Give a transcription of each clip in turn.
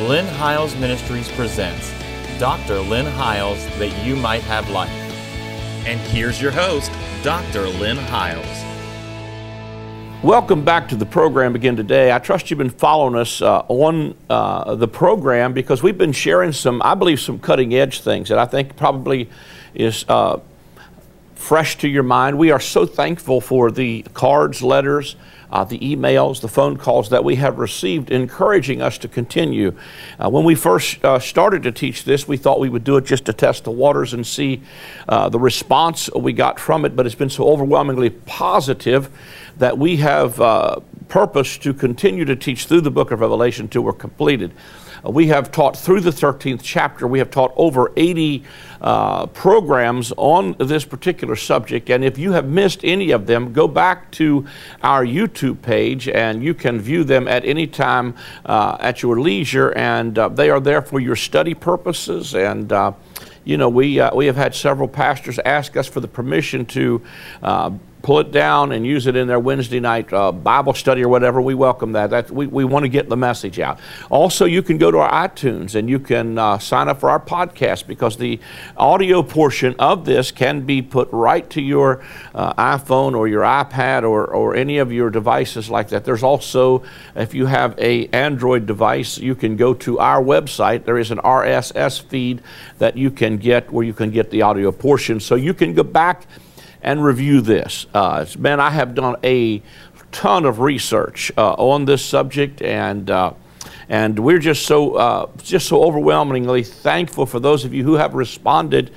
Lynn Hiles Ministries presents Dr. Lynn Hiles That You Might Have Life. And here's your host, Dr. Lynn Hiles. Welcome back to the program again today. I trust you've been following us uh, on uh, the program because we've been sharing some, I believe, some cutting edge things that I think probably is uh, fresh to your mind. We are so thankful for the cards, letters, uh, the emails, the phone calls that we have received encouraging us to continue. Uh, when we first uh, started to teach this, we thought we would do it just to test the waters and see uh, the response we got from it, but it's been so overwhelmingly positive that we have uh, purpose to continue to teach through the book of Revelation till we're completed. Uh, we have taught through the 13th chapter. We have taught over 80 uh, programs on this particular subject. And if you have missed any of them, go back to our YouTube page and you can view them at any time uh, at your leisure. And uh, they are there for your study purposes. And uh, you know, we, uh, we have had several pastors ask us for the permission to pull it down and use it in their Wednesday night uh, Bible study or whatever, we welcome that. We, we want to get the message out. Also, you can go to our iTunes and you can uh, sign up for our podcast because the audio portion of this can be put right to your uh, iPhone or your iPad or, or any of your devices like that. There's also, if you have a Android device, you can go to our website. There is an RSS feed that you can get where you can get the audio portion. So you can go back and review this. Uh, man, I have done a ton of research uh, on this subject, and uh, and we're just so uh, just so overwhelmingly thankful for those of you who have responded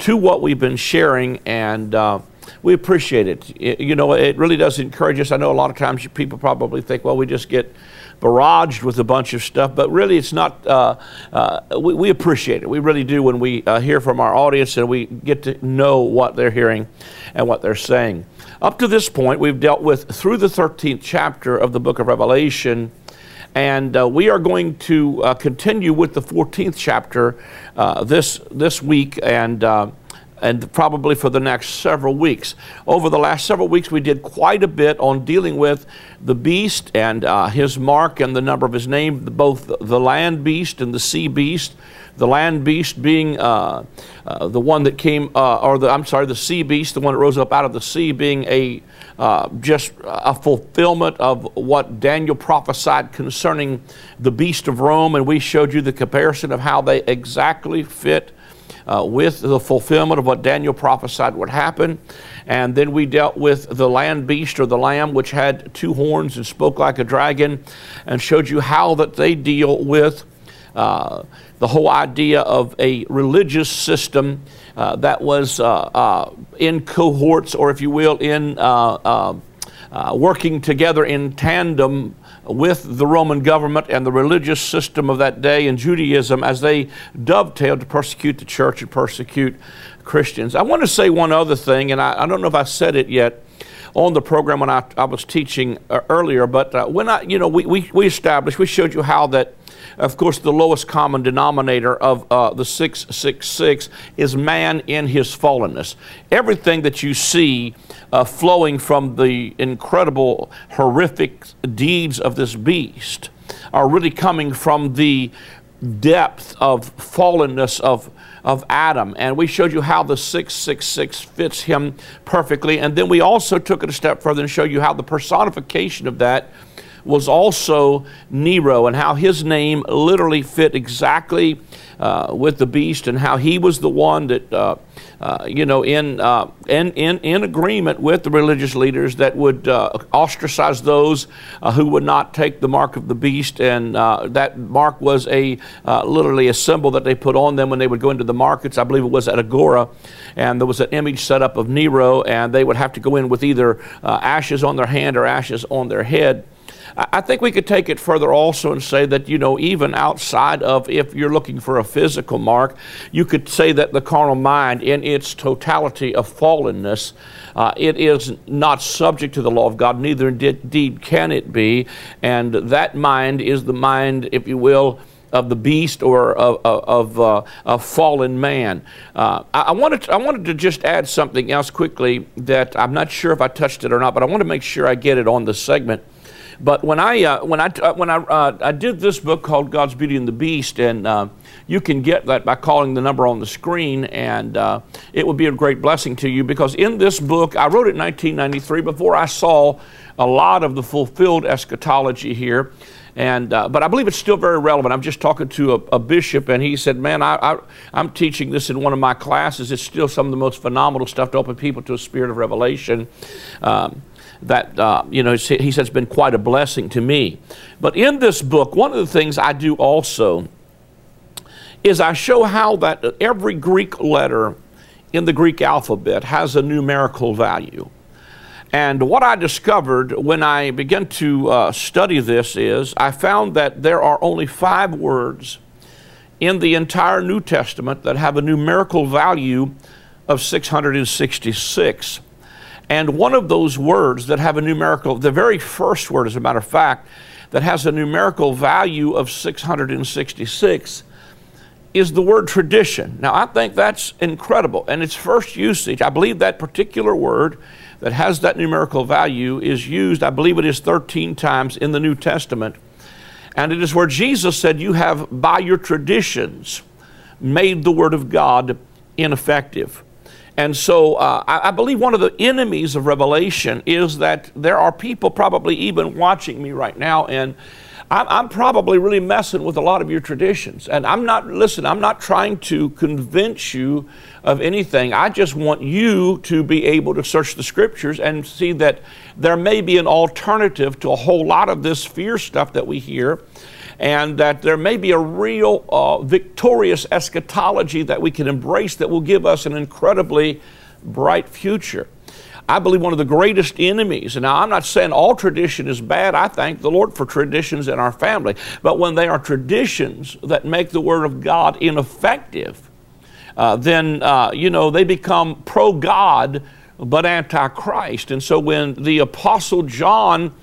to what we've been sharing, and uh, we appreciate it. it. You know, it really does encourage us. I know a lot of times people probably think, well, we just get barraged with a bunch of stuff, but really it's not, uh, uh, we, we, appreciate it. We really do when we uh, hear from our audience and we get to know what they're hearing and what they're saying. Up to this point, we've dealt with through the 13th chapter of the book of Revelation. And uh, we are going to uh, continue with the 14th chapter uh, this, this week. And and probably for the next several weeks. Over the last several weeks, we did quite a bit on dealing with the beast and uh, his mark and the number of his name, both the land beast and the sea beast. The land beast being uh, uh, the one that came, uh, or the I'm sorry, the sea beast, the one that rose up out of the sea, being a uh, just a fulfillment of what Daniel prophesied concerning the beast of Rome, and we showed you the comparison of how they exactly fit uh, with the fulfillment of what Daniel prophesied would happen. And then we dealt with the land beast or the lamb, which had two horns and spoke like a dragon, and showed you how that they deal with uh, the whole idea of a religious system uh, that was uh, uh, in cohorts, or if you will, in uh, working together in tandem with the Roman government and the religious system of that day in Judaism as they dovetailed to persecute the church and persecute Christians. I want to say one other thing, and I, I don't know if I said it yet on the program when I, I was teaching uh, earlier, but uh, when I, you know, we, we, we established, we showed you how that of course, the lowest common denominator of uh, the 666 is man in his fallenness. Everything that you see uh, flowing from the incredible, horrific deeds of this beast are really coming from the depth of fallenness of, of Adam. And we showed you how the 666 fits him perfectly. And then we also took it a step further and showed you how the personification of that was also Nero and how his name literally fit exactly uh, with the beast and how he was the one that, uh, uh, you know, in, uh, in, in, in agreement with the religious leaders that would uh, ostracize those uh, who would not take the mark of the beast. And that mark was a literally a symbol that they put on them when they would go into the markets. I believe it was at Agora. And there was an image set up of Nero, and they would have to go in with either ashes on their hand or ashes on their head. I think we could take it further also and say that, you know, even outside of if you're looking for a physical mark, you could say that the carnal mind, in its totality of fallenness, uh, it is not subject to the law of God, neither indeed can it be. And that mind is the mind, if you will, of the beast or of, of, uh, of fallen man. Uh, I, I, wanted to, I wanted to just add something else quickly that I'm not sure if I touched it or not, but I want to make sure I get it on the segment But when I uh, when I uh, when I uh, I did this book called God's Beauty and the Beast, and uh, you can get that by calling the number on the screen, and uh, it would be a great blessing to you because in this book I wrote it in 1993 before I saw a lot of the fulfilled eschatology here. And, uh, but I believe it's still very relevant. I'm just talking to a, a bishop, and he said, Man, I, am teaching this in one of my classes. It's still some of the most phenomenal stuff to open people to a spirit of revelation. Um, that, uh, you know, he says been quite a blessing to me. But in this book, one of the things I do also is I show how that every Greek letter in the Greek alphabet has a numerical value. And what I discovered when I began to uh, study this is I found that there are only five words in the entire New Testament that have a numerical value of 666. And one of those words that have a numerical, the very first word, as a matter of fact, that has a numerical value of 666 is the word tradition. Now, I think that's incredible. And its first usage, I believe that particular word that has that numerical value is used, I believe it is 13 times in the New Testament. And it is where Jesus said, You have, by your traditions, made the Word of God ineffective. And so uh, I, I, believe one of the enemies of Revelation is that there are people probably even watching me right now, and I'm, I'm, probably really messing with a lot of your traditions. And I'm not, listen, I'm not trying to convince you of anything. I just want you to be able to search the scriptures and see that there may be an alternative to a whole lot of this fear stuff that we hear. And that there may be a real uh, victorious eschatology that we can embrace that will give us an incredibly bright future. I believe one of the greatest enemies, and now I'm not saying all tradition is bad. I thank the Lord for traditions in our family. But when they are traditions that make the Word of God ineffective, uh, then, uh, you know, they become pro God but anti Christ. And so when the Apostle John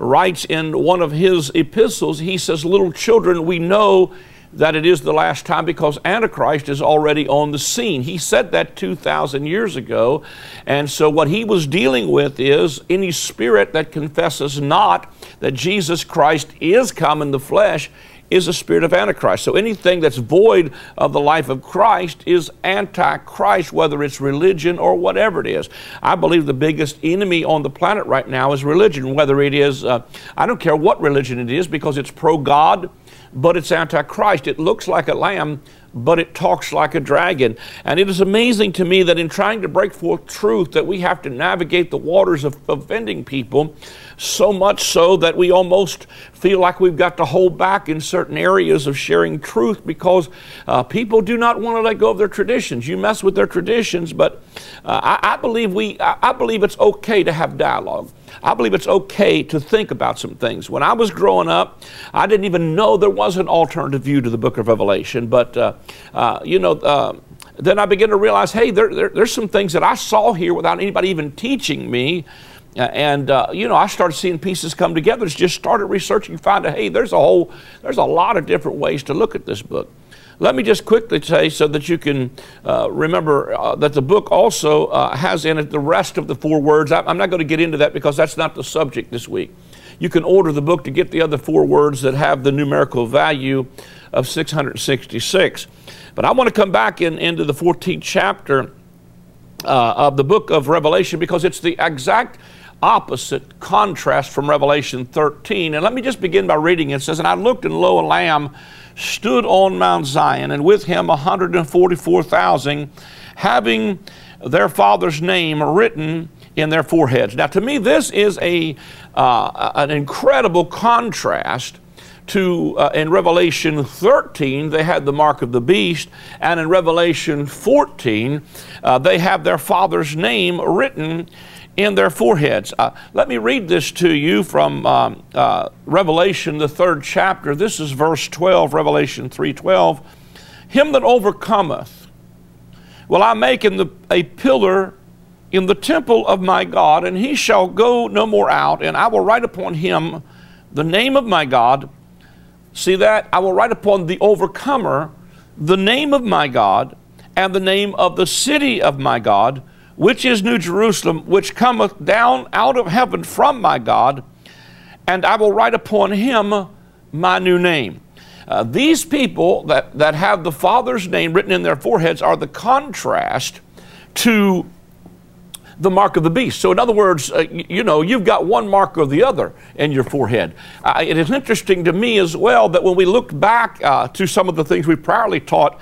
writes in one of his epistles, he says, Little children, we know that it is the last time because Antichrist is already on the scene. He said that 2,000 years ago. And so, what he was dealing with is any spirit that confesses not that Jesus Christ is come in the flesh is a spirit of Antichrist. So anything that's void of the life of Christ is Antichrist, whether it's religion or whatever it is. I believe the biggest enemy on the planet right now is religion, whether it is, uh, I don't care what religion it is, because it's pro God but it's antichrist. It looks like a lamb, but it talks like a dragon. And it is amazing to me that in trying to break forth truth that we have to navigate the waters of offending people so much so that we almost feel like we've got to hold back in certain areas of sharing truth because uh, people do not want to let go of their traditions. You mess with their traditions, but uh, I, I, believe we, I, I believe it's okay to have dialogue. I believe it's okay to think about some things. When I was growing up, I didn't even know there was an alternative view to the book of Revelation. But, uh, uh, you know, uh, then I began to realize hey, there, there, there's some things that I saw here without anybody even teaching me. And uh, you know, I started seeing pieces come together. Just started researching, find out, hey, there's a whole, there's a lot of different ways to look at this book. Let me just quickly say so that you can uh, remember uh, that the book also uh, has in it the rest of the four words. I, I'm not going to get into that because that's not the subject this week. You can order the book to get the other four words that have the numerical value of 666. But I want to come back in, into the 14th chapter uh, of the book of Revelation because it's the exact opposite contrast from Revelation 13. And let me just begin by reading it. Says, And I looked, and lo, a lamb stood on Mount Zion, and with him 144,000, having their father's name written in their foreheads. Now, to me, this is a, uh, an incredible contrast to uh, in Revelation 13, they had the mark of the beast, and in Revelation 14, uh, they have their father's name written in their foreheads. Uh, let me read this to you from um, uh, Revelation, the third chapter. This is verse 12, Revelation 3:12. Him that overcometh will I make in the, a pillar in the temple of my God, and he shall go no more out, and I will write upon him the name of my God. See that? I will write upon the overcomer the name of my God and the name of the city of my God which is New Jerusalem, which cometh down out of heaven from my God, and I will write upon him my new name. Uh, these people that, that have the Father's name written in their foreheads are the contrast to the mark of the beast. So, in other words, uh, you know, you've got one mark or the other in your forehead. Uh, it is interesting to me as well that when we look back uh, to some of the things we've priorly taught,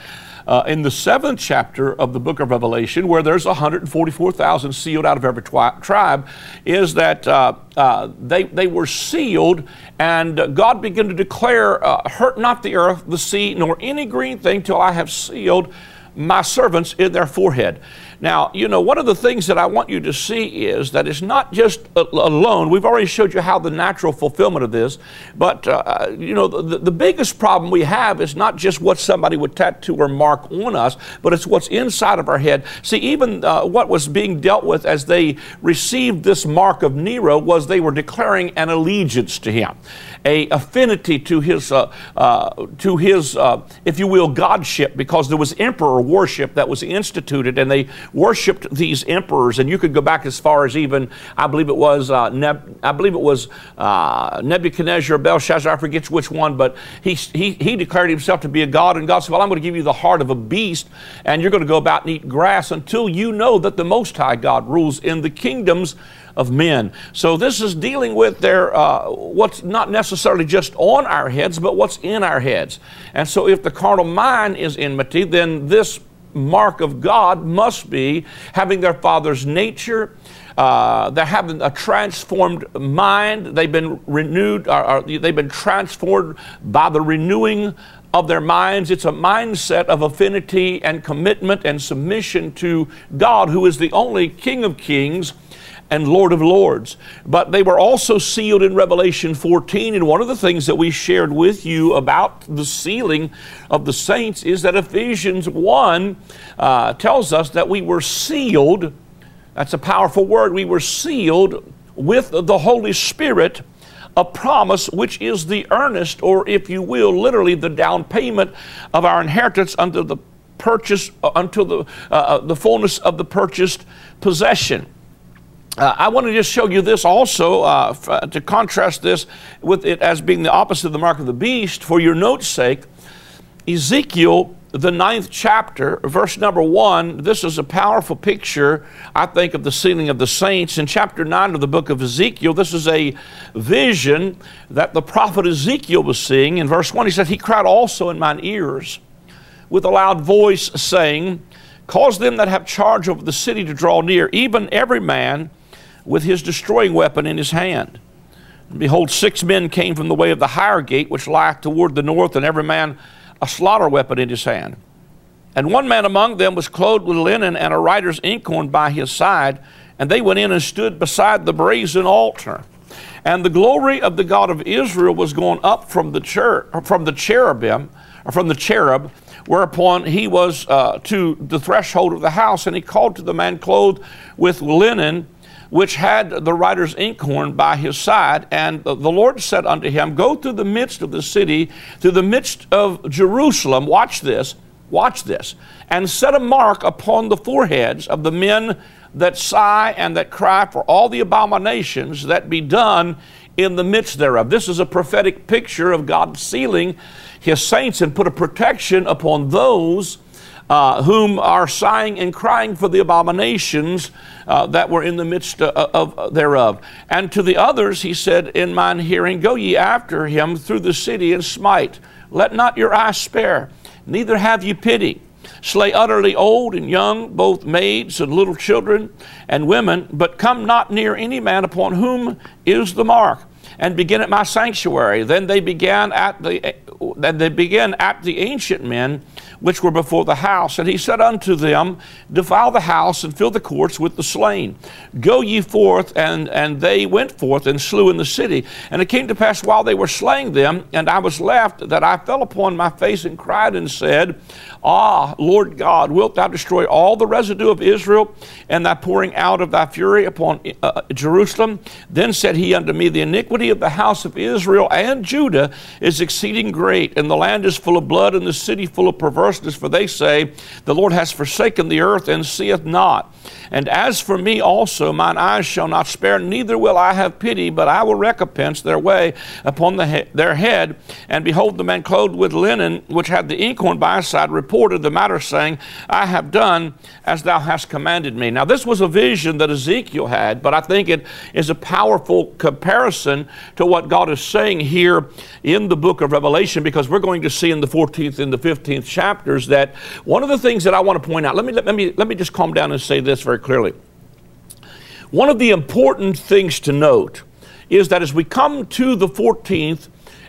uh, in the seventh chapter of the book of Revelation, where there's 144,000 sealed out of every twi- tribe, is that uh, uh, they, they were sealed, and God began to declare, uh, Hurt not the earth, the sea, nor any green thing till I have sealed my servants in their forehead. Now, you know, one of the things that I want you to see is that it's not just alone. We've already showed you how the natural fulfillment of this, but, uh, you know, the, the biggest problem we have is not just what somebody would tattoo or mark on us, but it's what's inside of our head. See, even uh, what was being dealt with as they received this mark of Nero was they were declaring an allegiance to him a affinity to his, uh, uh, to his uh, if you will, godship, because there was emperor worship that was instituted, and they worshipped these emperors. And you could go back as far as even, I believe it was, uh, Neb- I believe it was uh, Nebuchadnezzar, Belshazzar, I forget which one, but he, he, he declared himself to be a god, and God said, "Well, I'm going to give you the heart of a beast, and you're going to go about and eat grass until you know that the Most High God rules in the kingdoms." Of men. So this is dealing with their uh, what's not necessarily just on our heads, but what's in our heads. And so if the carnal mind is enmity, then this mark of God must be having their father's nature. Uh, they're having a transformed mind. They've been renewed, or, or they've been transformed by the renewing of their minds. It's a mindset of affinity and commitment and submission to God, who is the only King of Kings and Lord of Lords. But they were also sealed in Revelation 14. And one of the things that we shared with you about the sealing of the saints is that Ephesians 1 uh, tells us that we were sealed. That's a powerful word. We were sealed with the Holy Spirit a promise which is the earnest, or if you will, literally the down payment of our inheritance unto the purchase, uh, until the, uh, uh the fullness of the purchased possession. Uh, I want to just show you this also uh, f- uh, to contrast this with it as being the opposite of the mark of the beast for your note's sake. Ezekiel, the ninth chapter, verse number one, this is a powerful picture, I think, of the sealing of the saints. In chapter nine of the book of Ezekiel, this is a vision that the prophet Ezekiel was seeing. In verse one, he said, He cried also in mine ears with a loud voice, saying, Cause them that have charge over the city to draw near, even every man with his destroying weapon in his hand. And behold, six men came from the way of the higher gate, which lieth toward the north, and every man a slaughter weapon in his hand. And one man among them was clothed with linen and a writer's inkhorn by his side, and they went in and stood beside the brazen altar. And the glory of the God of Israel was going up from the, cher- from the cherubim, or from the cherub, whereupon he was uh, to the threshold of the house, and he called to the man clothed with linen which had the writer's inkhorn by his side. And the Lord said unto him, Go through the midst of the city, through the midst of Jerusalem. Watch this, watch this, and set a mark upon the foreheads of the men that sigh and that cry for all the abominations that be done in the midst thereof. This is a prophetic picture of God sealing his saints and put a protection upon those uh, whom are sighing and crying for the abominations uh, that were in the midst of, of, thereof. And to the others he said, In mine hearing, Go ye after him through the city and smite. Let not your eye spare, neither have ye pity. Slay utterly old and young, both maids and little children and women, but come not near any man upon whom is the mark and begin at my sanctuary. Then they began at the then they began at the ancient men which were before the house. And he said unto them, Defile the house and fill the courts with the slain. Go ye forth, and, and they went forth and slew in the city. And it came to pass while they were slaying them, and I was left, that I fell upon my face and cried and said, Ah, Lord God, wilt thou destroy all the residue of Israel, and thy pouring out of thy fury upon uh, Jerusalem? Then said he unto me, The iniquity of the house of Israel and Judah is exceeding great great, and the land is full of blood, and the city full of perverseness. For they say, The Lord has forsaken the earth and seeth not. And as for me also, mine eyes shall not spare, neither will I have pity, but I will recompense their way upon the he- their head. And behold, the man clothed with linen, which had the inkhorn by his side, reported the matter, saying, I have done as thou hast commanded me. Now, this was a vision that Ezekiel had, but I think it is a powerful comparison to what God is saying here in the book of Revelation, because we're going to see in the 14th and the 15th chapters that one of the things that I want to point out, let me, let me, let me just calm down and say this very very clearly. One of the important things to note is that as we come to the 14th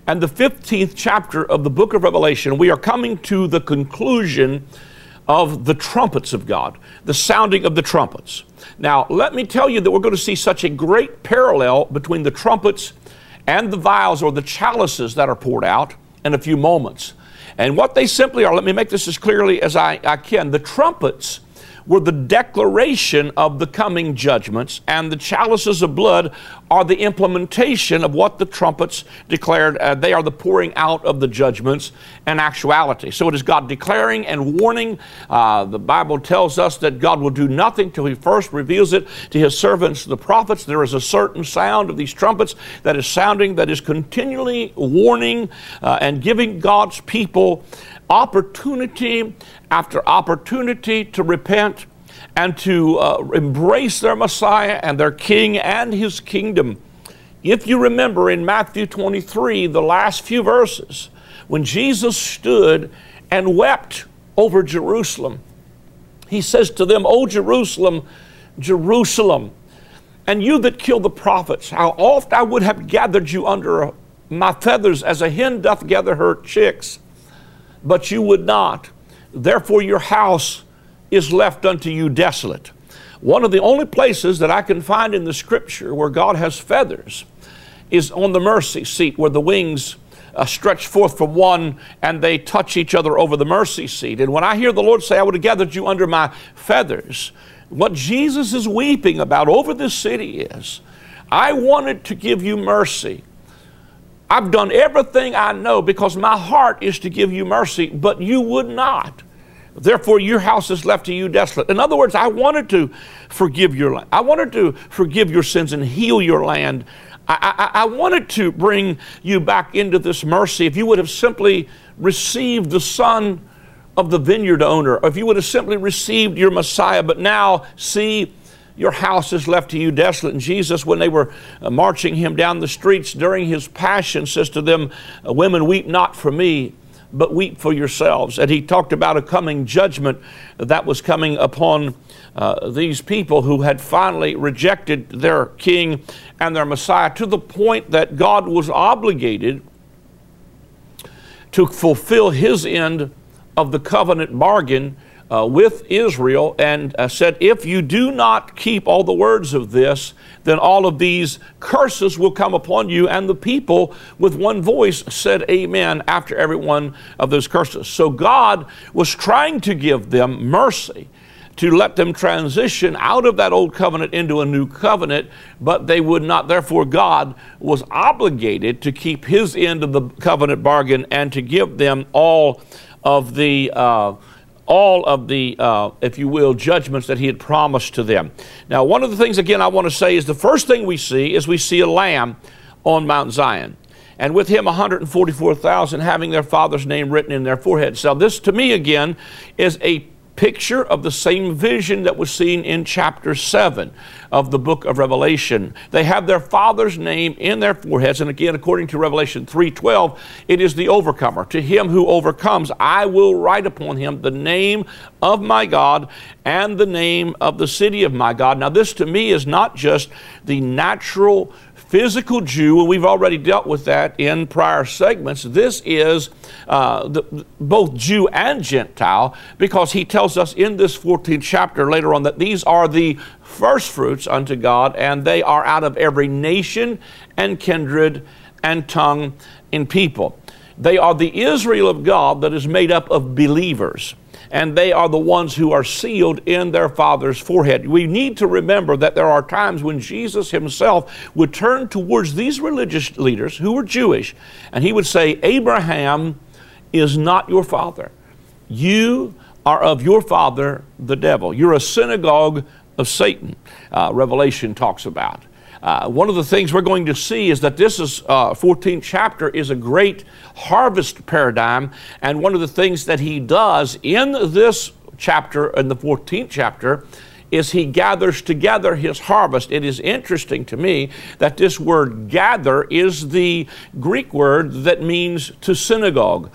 and the 15th chapter of the book of Revelation, we are coming to the conclusion of the trumpets of God, the sounding of the trumpets. Now, let me tell you that we're going to see such a great parallel between the trumpets and the vials or the chalices that are poured out in a few moments. And what they simply are, let me make this as clearly as I, I can. The trumpets were the declaration of the coming judgments, and the chalices of blood are the implementation of what the trumpets declared. Uh, they are the pouring out of the judgments and actuality. So it is God declaring and warning. Uh, the Bible tells us that God will do nothing till He first reveals it to His servants, the prophets. There is a certain sound of these trumpets that is sounding, that is continually warning uh, and giving God's people opportunity after opportunity to repent and to uh, embrace their Messiah and their King and His kingdom. If you remember in Matthew 23, the last few verses, when Jesus stood and wept over Jerusalem, he says to them, O Jerusalem, Jerusalem, and you that kill the prophets, how oft I would have gathered you under my feathers as a hen doth gather her chicks but you would not. Therefore, your house is left unto you desolate. One of the only places that I can find in the scripture where God has feathers is on the mercy seat, where the wings uh, stretch forth from one and they touch each other over the mercy seat. And when I hear the Lord say, I would have gathered you under my feathers, what Jesus is weeping about over this city is, I wanted to give you mercy. I've done everything I know because my heart is to give you mercy, but you would not. Therefore, your house is left to you desolate. In other words, I wanted to forgive your land. I wanted to forgive your sins and heal your land. I, I, I wanted to bring you back into this mercy if you would have simply received the Son of the vineyard owner, or if you would have simply received your Messiah. But now, see, your house is left to you desolate. And Jesus, when they were uh, marching him down the streets during his passion, says to them, uh, Women, weep not for me, but weep for yourselves. And he talked about a coming judgment that was coming upon uh, these people who had finally rejected their king and their Messiah to the point that God was obligated to fulfill his end of the covenant bargain uh, with Israel and uh, said, If you do not keep all the words of this, then all of these curses will come upon you. And the people, with one voice, said, Amen, after every one of those curses. So God was trying to give them mercy to let them transition out of that old covenant into a new covenant, but they would not. Therefore, God was obligated to keep his end of the covenant bargain and to give them all of the. Uh, all of the, uh, if you will, judgments that he had promised to them. Now, one of the things, again, I want to say is the first thing we see is we see a lamb on Mount Zion. And with him, 144,000 having their father's name written in their foreheads. So, this to me, again, is a picture of the same vision that was seen in chapter 7 of the book of Revelation. They have their father's name in their foreheads and again according to Revelation 3:12 it is the overcomer. To him who overcomes I will write upon him the name of my God and the name of the city of my God. Now this to me is not just the natural physical Jew, and we've already dealt with that in prior segments. This is uh, the, both Jew and Gentile because he tells us in this 14th chapter later on that these are the first fruits unto God, and they are out of every nation and kindred and tongue and people. They are the Israel of God that is made up of believers. And they are the ones who are sealed in their Father's forehead. We need to remember that there are times when Jesus himself would turn towards these religious leaders who were Jewish, and he would say, Abraham is not your father. You are of your father, the devil. You're a synagogue of Satan, uh, Revelation talks about. Uh, one of the things we're going to see is that this is uh, 14th chapter is a great harvest paradigm, and one of the things that he does in this chapter, in the 14th chapter, is he gathers together his harvest. It is interesting to me that this word gather is the Greek word that means to synagogue.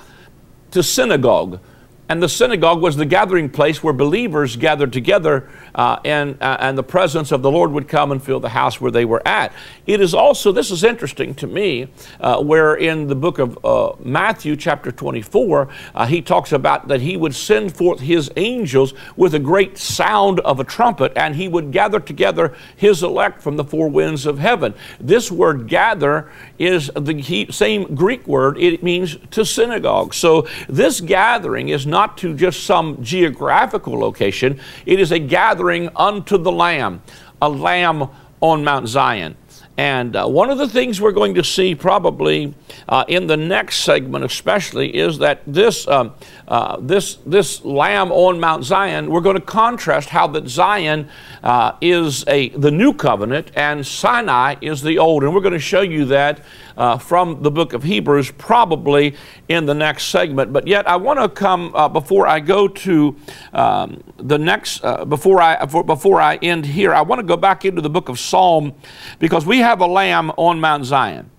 To synagogue. And the synagogue was the gathering place where believers gathered together uh, and, uh, and the presence of the Lord would come and fill the house where they were at. It is also, this is interesting to me, uh, where in the book of uh, Matthew, chapter 24, uh, he talks about that he would send forth his angels with a great sound of a trumpet and he would gather together his elect from the four winds of heaven. This word gather is the same Greek word, it means to synagogue. So this gathering is not to just some geographical location, it is a gathering gathering unto the Lamb, a lamb on Mount Zion. And uh, one of the things we're going to see probably uh, in the next segment, especially, is that this, uh, uh this, this lamb on Mount Zion, we're going to contrast how that Zion uh, is a, the new covenant and Sinai is the old. And we're going to show you that uh, from the book of Hebrews, probably in the next segment. But yet, I want to come uh, before I go to um, the next, uh, before I before I end here. I want to go back into the book of Psalm because we have a lamb on Mount Zion.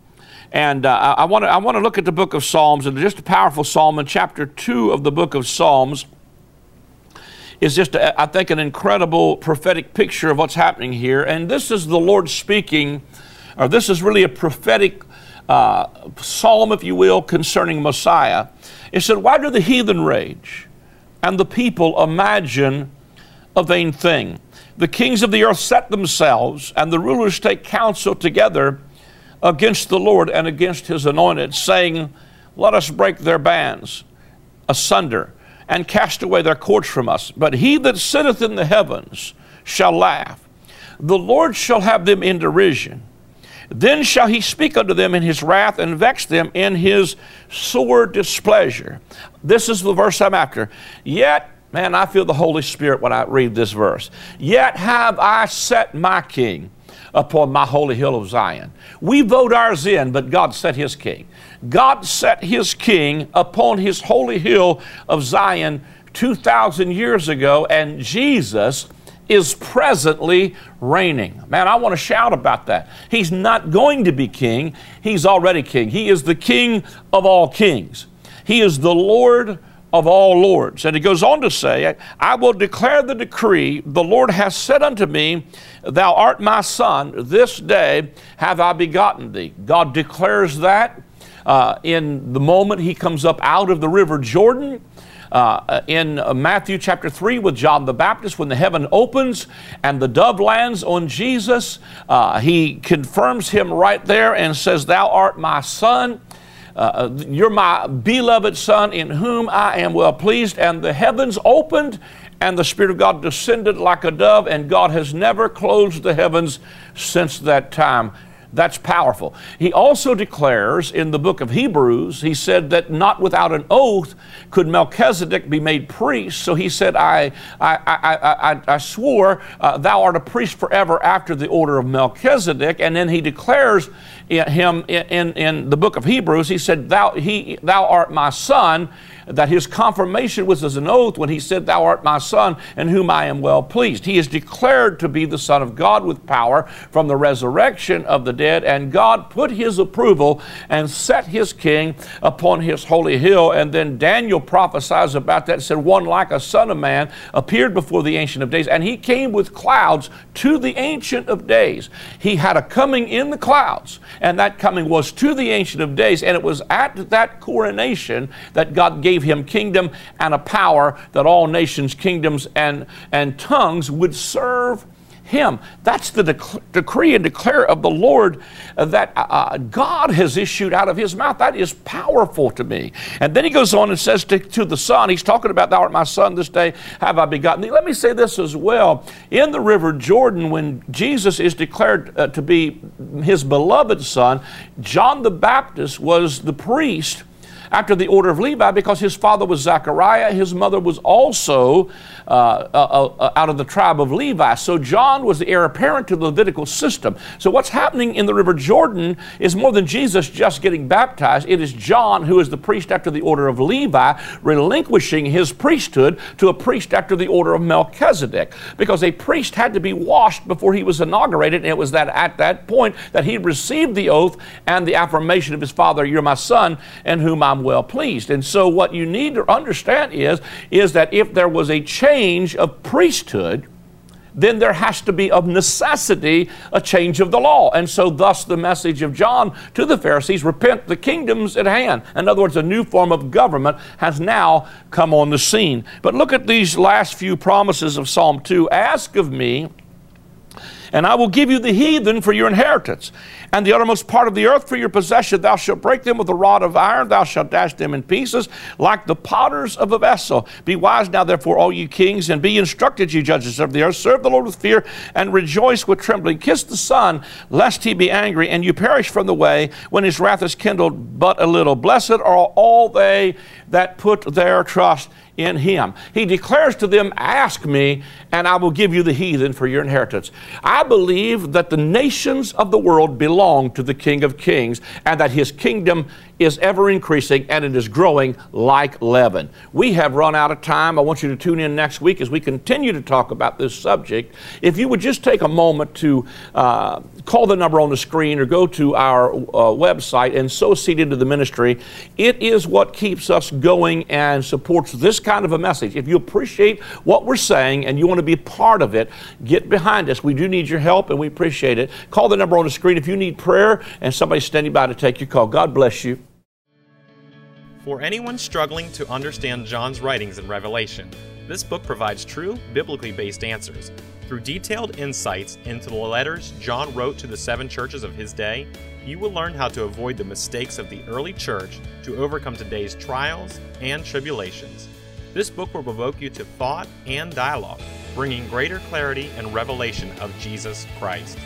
And uh, I want to I want to look at the book of Psalms and just a powerful psalm in chapter two of the book of Psalms is just, a, I think, an incredible prophetic picture of what's happening here. And this is the Lord speaking, or this is really a prophetic uh, psalm, if you will, concerning Messiah. It said, Why do the heathen rage and the people imagine a vain thing? The kings of the earth set themselves, and the rulers take counsel together against the Lord and against his anointed, saying, Let us break their bands asunder and cast away their cords from us. But he that sitteth in the heavens shall laugh. The Lord shall have them in derision. Then shall he speak unto them in his wrath and vex them in his sore displeasure. This is the verse I'm after. Yet, man, I feel the Holy Spirit when I read this verse. Yet have I set my king upon my holy hill of Zion. We vote ours in, but God set his king. God set his king upon his holy hill of Zion 2,000 years ago, and Jesus is presently reigning. Man, I want to shout about that. He's not going to be king, he's already king. He is the king of all kings, he is the Lord of all lords. And he goes on to say, I will declare the decree, the Lord has said unto me, Thou art my son, this day have I begotten thee. God declares that uh, in the moment he comes up out of the river Jordan uh, in Matthew chapter 3 with John the Baptist, when the heaven opens and the dove lands on Jesus, uh, he confirms him right there and says, Thou art my son. Uh, you're my beloved Son in whom I am well pleased. And the heavens opened, and the Spirit of God descended like a dove, and God has never closed the heavens since that time. That's powerful. He also declares in the book of Hebrews, he said that not without an oath could Melchizedek be made priest. So he said, I, I, I, I, I swore, uh, thou art a priest forever after the order of Melchizedek. And then he declares him in, in, in the book of Hebrews, he said, thou, he, thou art my son that his confirmation was as an oath when he said, Thou art my son, in whom I am well pleased. He is declared to be the Son of God with power from the resurrection of the dead, and God put his approval and set his king upon his holy hill. And then Daniel prophesies about that, said, One like a son of man appeared before the Ancient of Days, and he came with clouds to the Ancient of Days. He had a coming in the clouds, and that coming was to the Ancient of Days, and it was at that coronation that God gave gave him kingdom and a power that all nations, kingdoms, and, and tongues would serve him. That's the dec- decree and declare of the Lord uh, that uh, uh, God has issued out of his mouth. That is powerful to me. And then he goes on and says to, to the Son, he's talking about, Thou art my Son, this day have I begotten thee. Let me say this as well. In the river Jordan, when Jesus is declared uh, to be his beloved Son, John the Baptist was the priest after the order of Levi because his father was Zechariah, his mother was also uh, uh, uh, out of the tribe of Levi. So John was the heir apparent to the Levitical system. So what's happening in the River Jordan is more than Jesus just getting baptized. It is John who is the priest after the order of Levi, relinquishing his priesthood to a priest after the order of Melchizedek. Because a priest had to be washed before he was inaugurated, and it was that at that point that he received the oath and the affirmation of his father, You're my son, in whom I'm well pleased. And so what you need to understand is, is that if there was a change of priesthood, then there has to be of necessity a change of the law. And so, thus, the message of John to the Pharisees repent, the kingdom's at hand. In other words, a new form of government has now come on the scene. But look at these last few promises of Psalm 2 Ask of me, and I will give you the heathen for your inheritance, and the uttermost part of the earth for your possession. Thou shalt break them with a rod of iron, thou shalt dash them in pieces, like the potters of a vessel. Be wise now, therefore, all you kings, and be instructed, ye judges of the earth. Serve the Lord with fear, and rejoice with trembling. Kiss the Son, lest he be angry, and you perish from the way when his wrath is kindled but a little. Blessed are all they that put their trust in him. He declares to them, Ask me, and I will give you the heathen for your inheritance. I believe that the nations of the world belong to the King of Kings and that his kingdom is ever increasing and it is growing like leaven. We have run out of time. I want you to tune in next week as we continue to talk about this subject. If you would just take a moment to uh, call the number on the screen or go to our uh, website and sow seed into the ministry, it is what keeps us going and supports this kind of a message. If you appreciate what we're saying and you want to be part of it, get behind us. We do need your help and we appreciate it. Call the number on the screen if you need prayer and somebody's standing by to take your call. God bless you. For anyone struggling to understand John's writings in Revelation, this book provides true, biblically based answers. Through detailed insights into the letters John wrote to the seven churches of his day, you will learn how to avoid the mistakes of the early church to overcome today's trials and tribulations. This book will provoke you to thought and dialogue, bringing greater clarity and revelation of Jesus Christ.